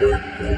Música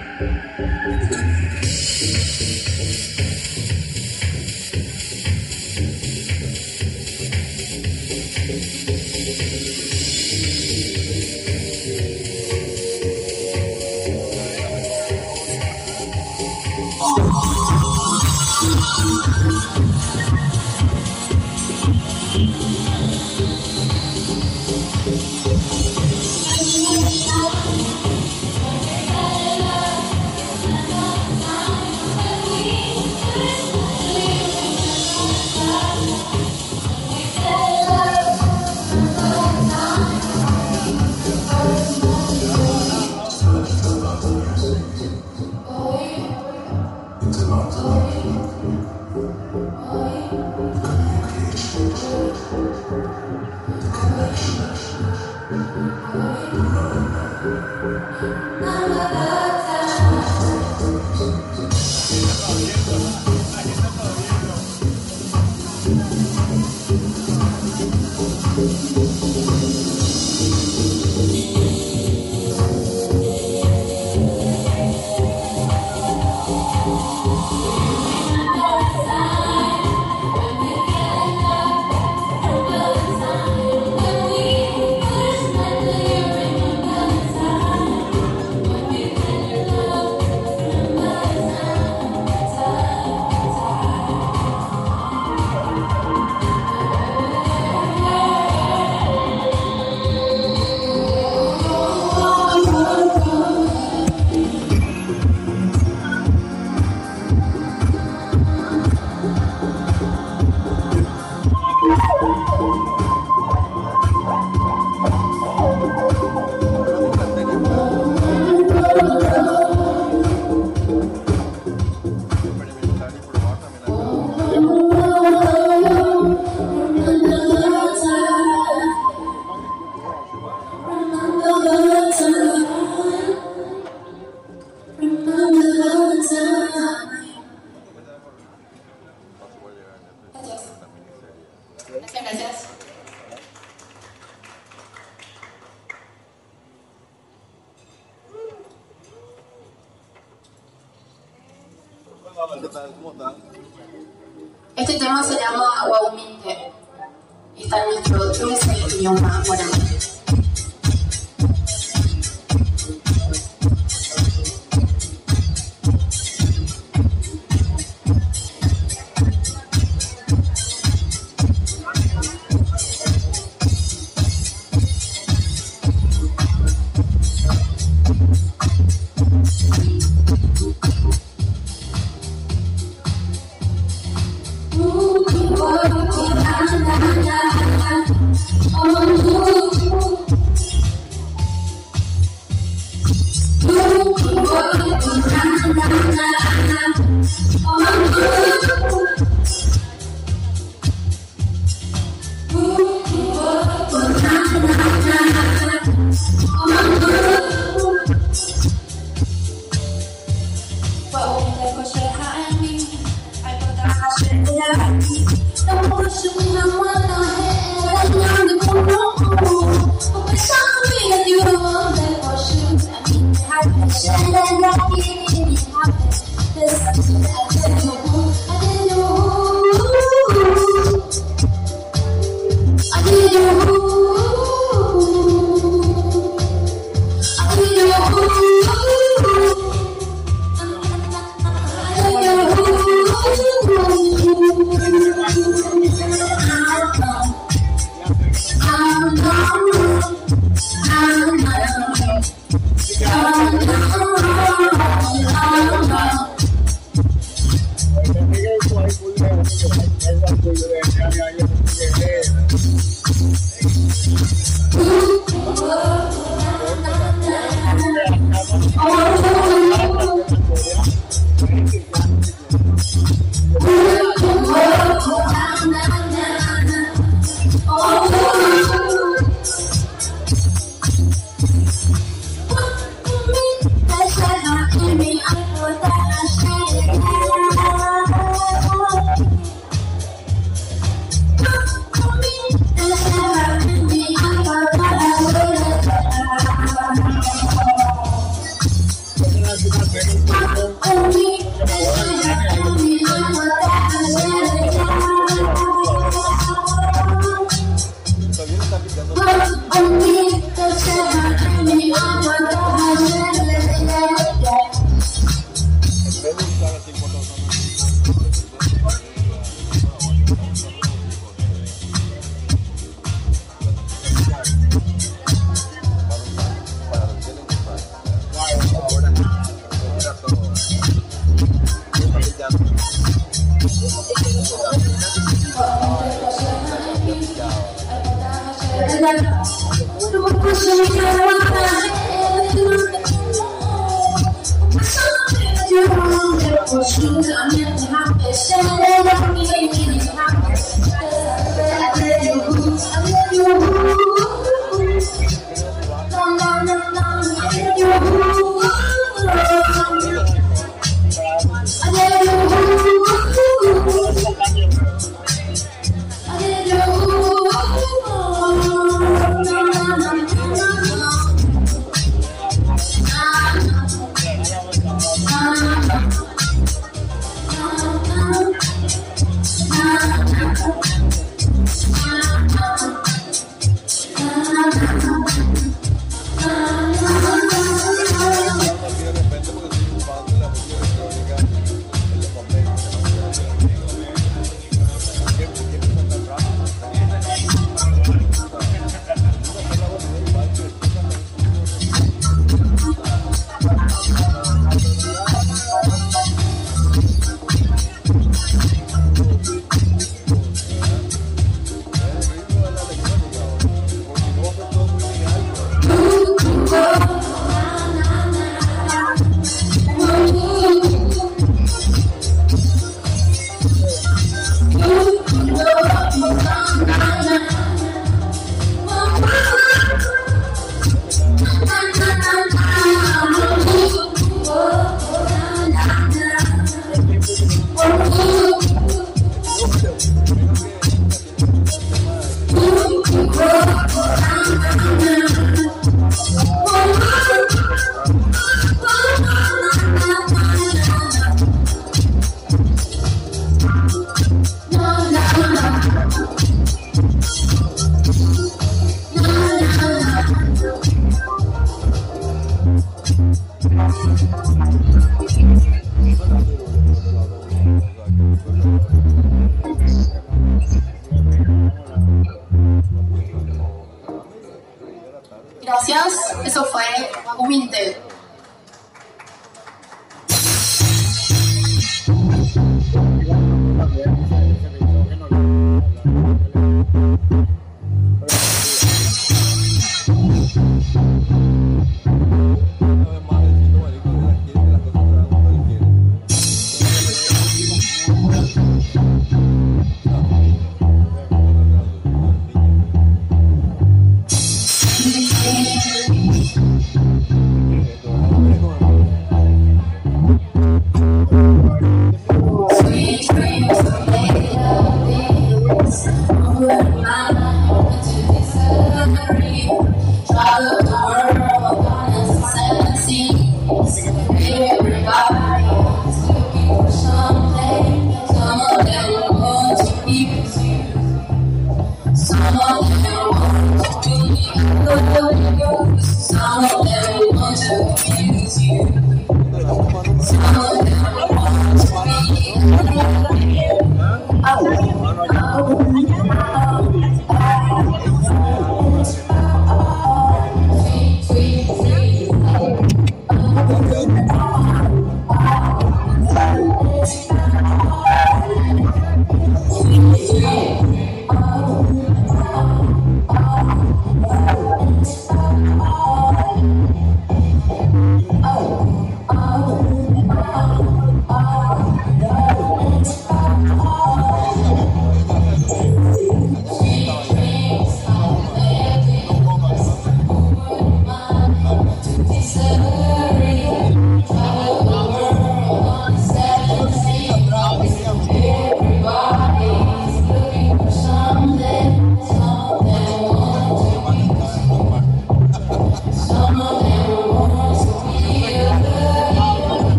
Rafael eh,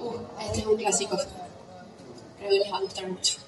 Uh, este es un clásico. Creo que les va a gustar mucho.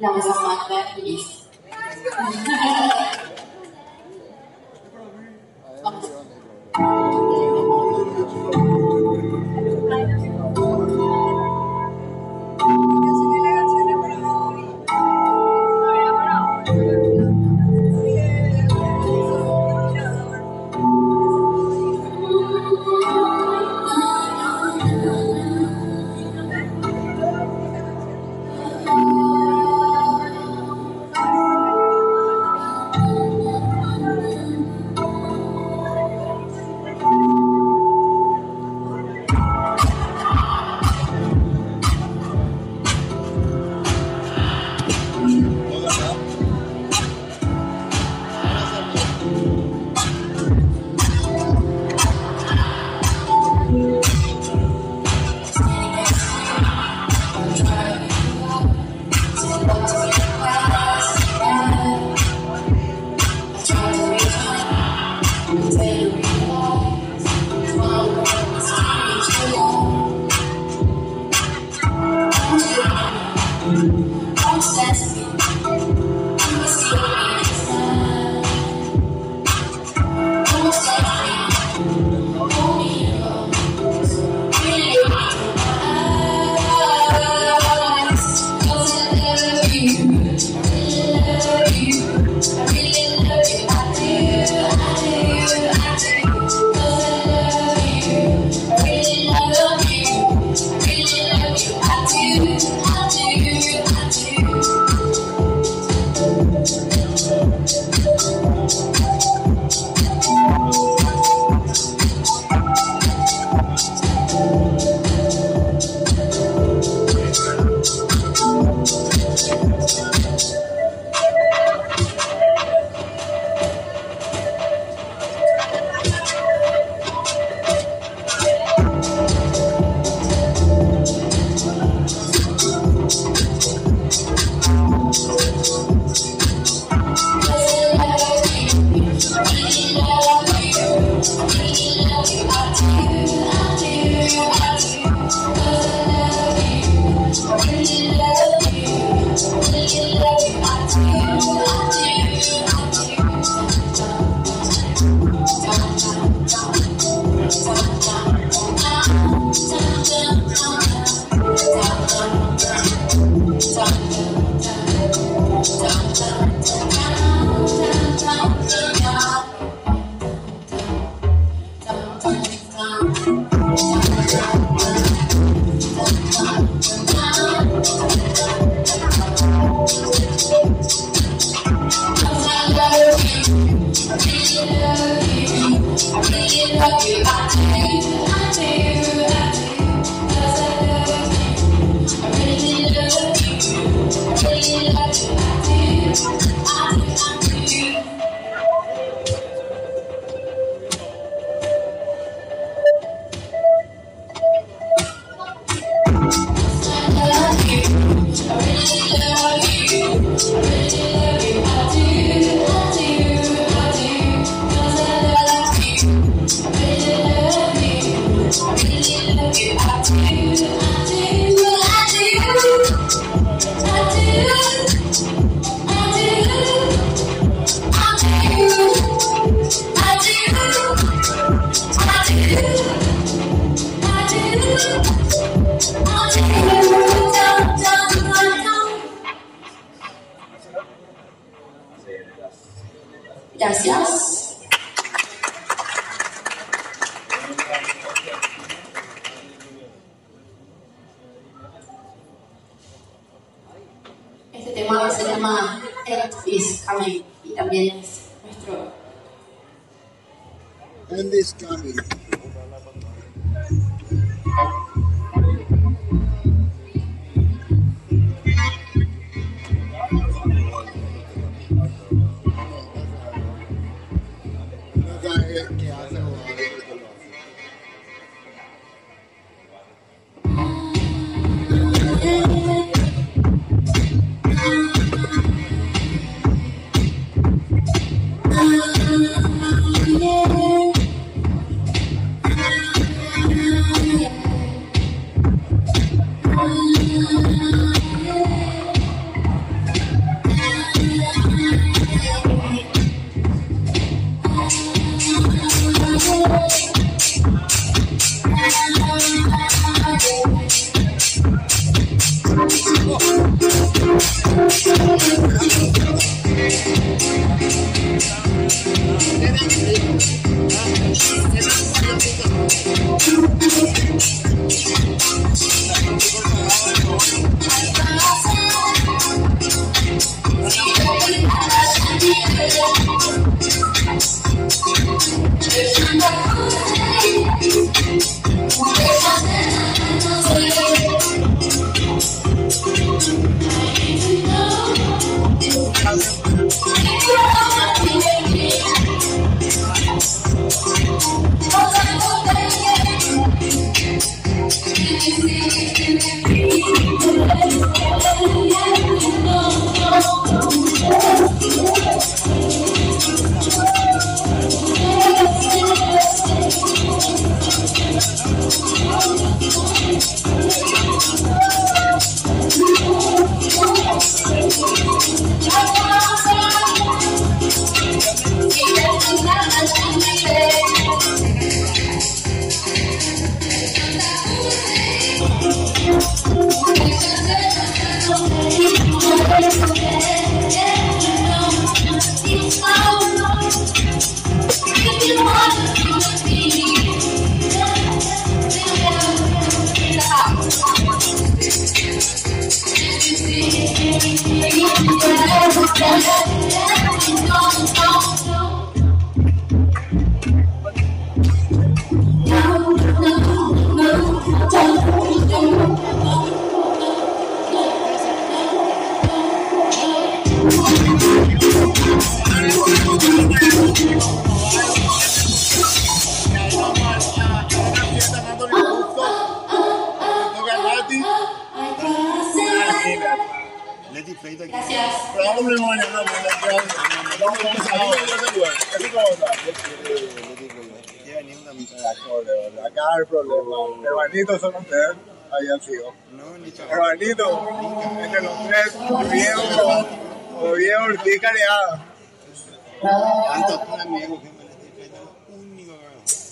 Ramazan Matta expensive.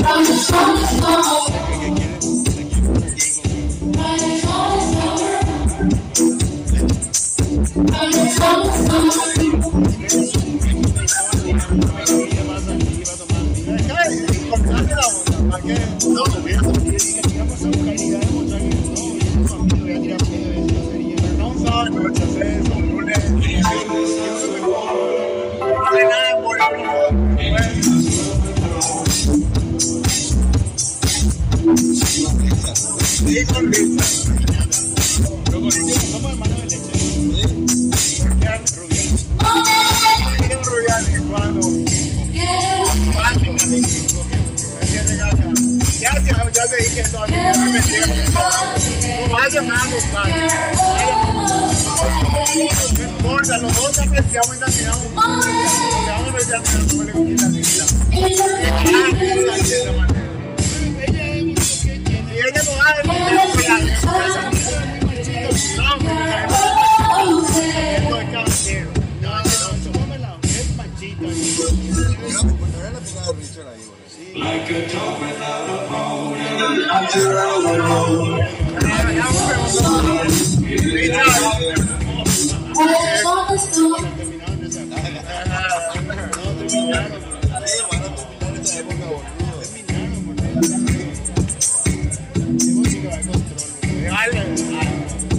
I'm the Like a dog without a bone, and I'm just the road.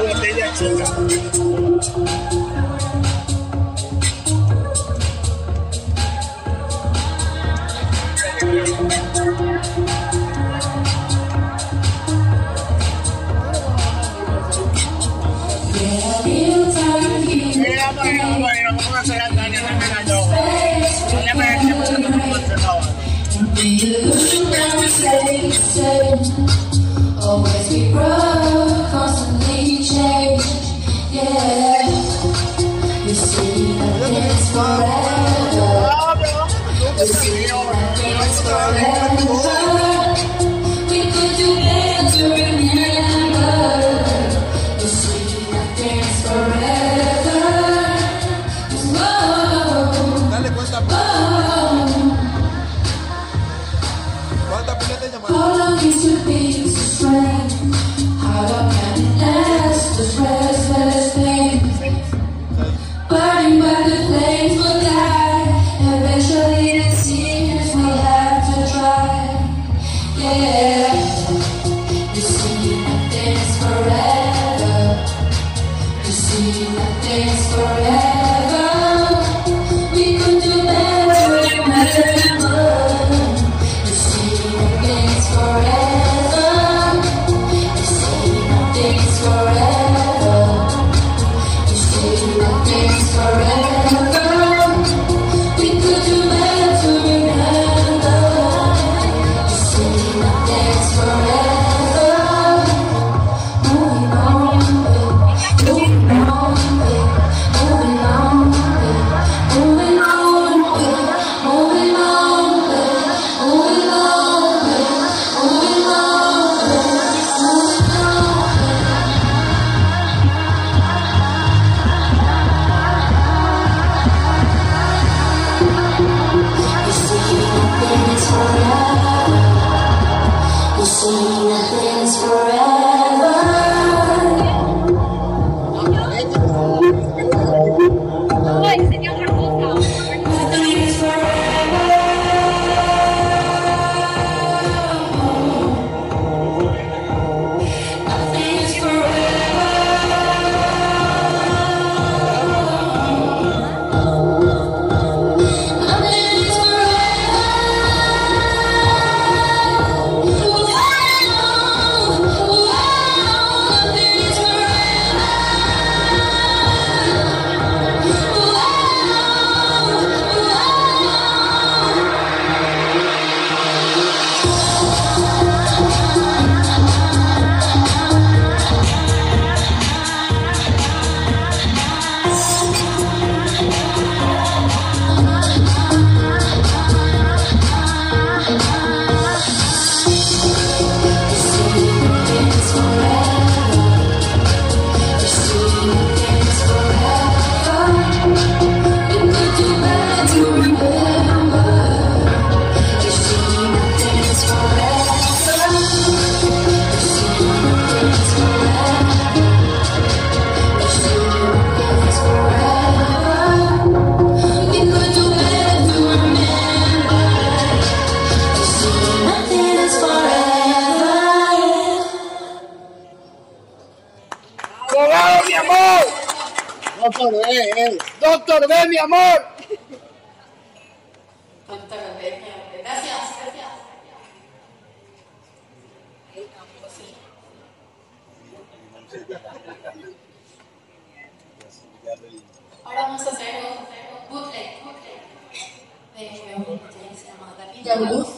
我得点钱啊！gallery. Parang sa bootleg, bootleg. Very well, mga kapitang mga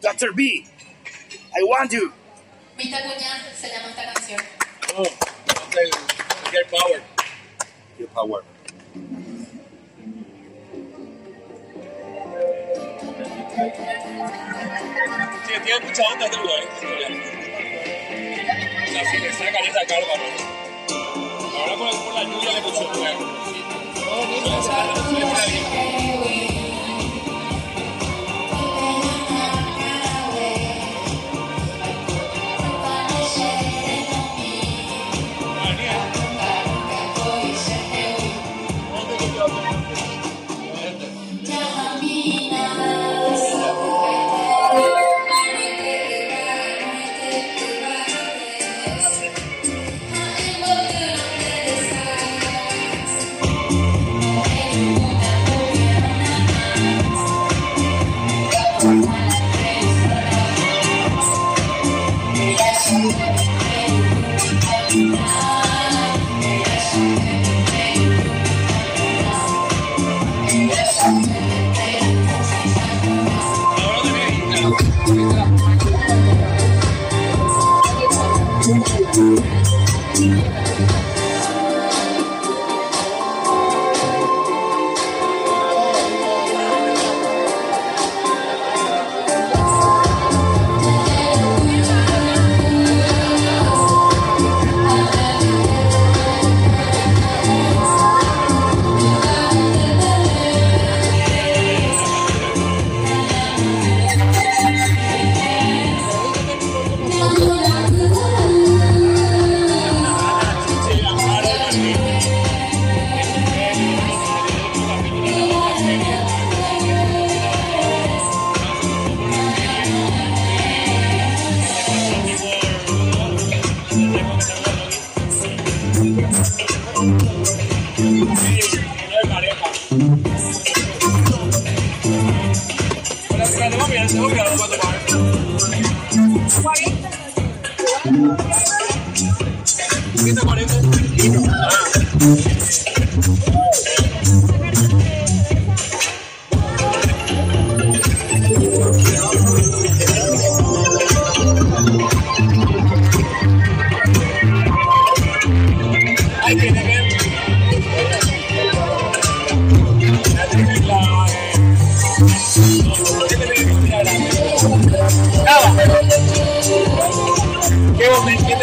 Dr. B, I want you. se llama esta canción. Oh, your power. Your power. Sí, tiene mucha onda este lugar. O sea, si le sacan esa calva, ¿no? Ahora por, la lluvia le puso fuego.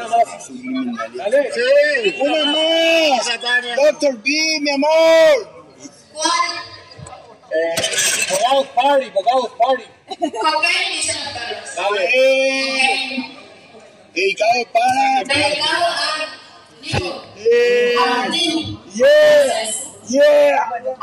Sí, Doctor B, mi amor. ¿Cuál? Eh, Party, Party. y Dedicado para. Dedicado a. para, Yeah. Yeah.